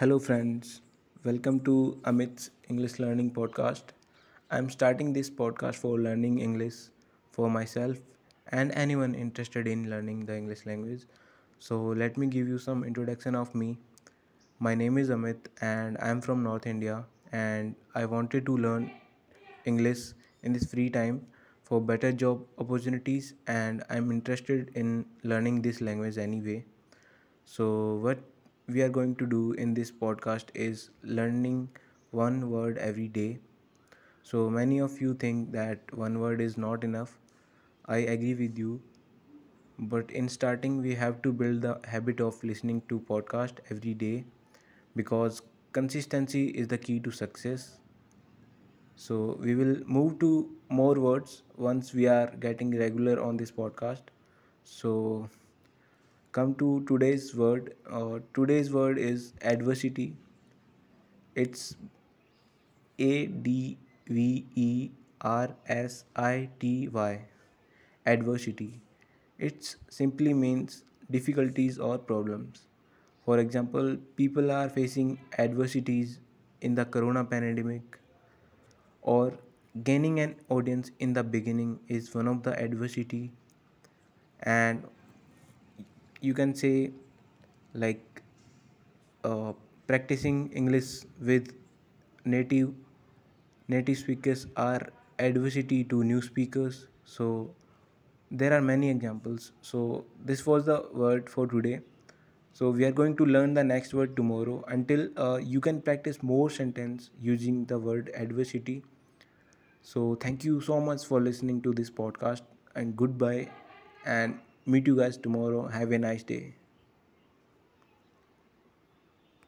Hello, friends. Welcome to Amit's English Learning Podcast. I'm starting this podcast for learning English for myself and anyone interested in learning the English language. So, let me give you some introduction of me. My name is Amit and I'm from North India and I wanted to learn English in this free time for better job opportunities and I'm interested in learning this language anyway. So, what we are going to do in this podcast is learning one word every day. So, many of you think that one word is not enough. I agree with you, but in starting, we have to build the habit of listening to podcast every day because consistency is the key to success. So, we will move to more words once we are getting regular on this podcast. So, come to today's word. Uh, today's word is adversity. It's A D V E R S I T Y. Adversity. It simply means difficulties or problems. For example, people are facing adversities in the corona pandemic or gaining an audience in the beginning is one of the adversity and you can say like uh, practicing english with native native speakers are adversity to new speakers. So there are many examples. So this was the word for today. So we are going to learn the next word tomorrow. Until uh, you can practice more sentence using the word adversity. So thank you so much for listening to this podcast and goodbye and meet you guys tomorrow. Have a nice day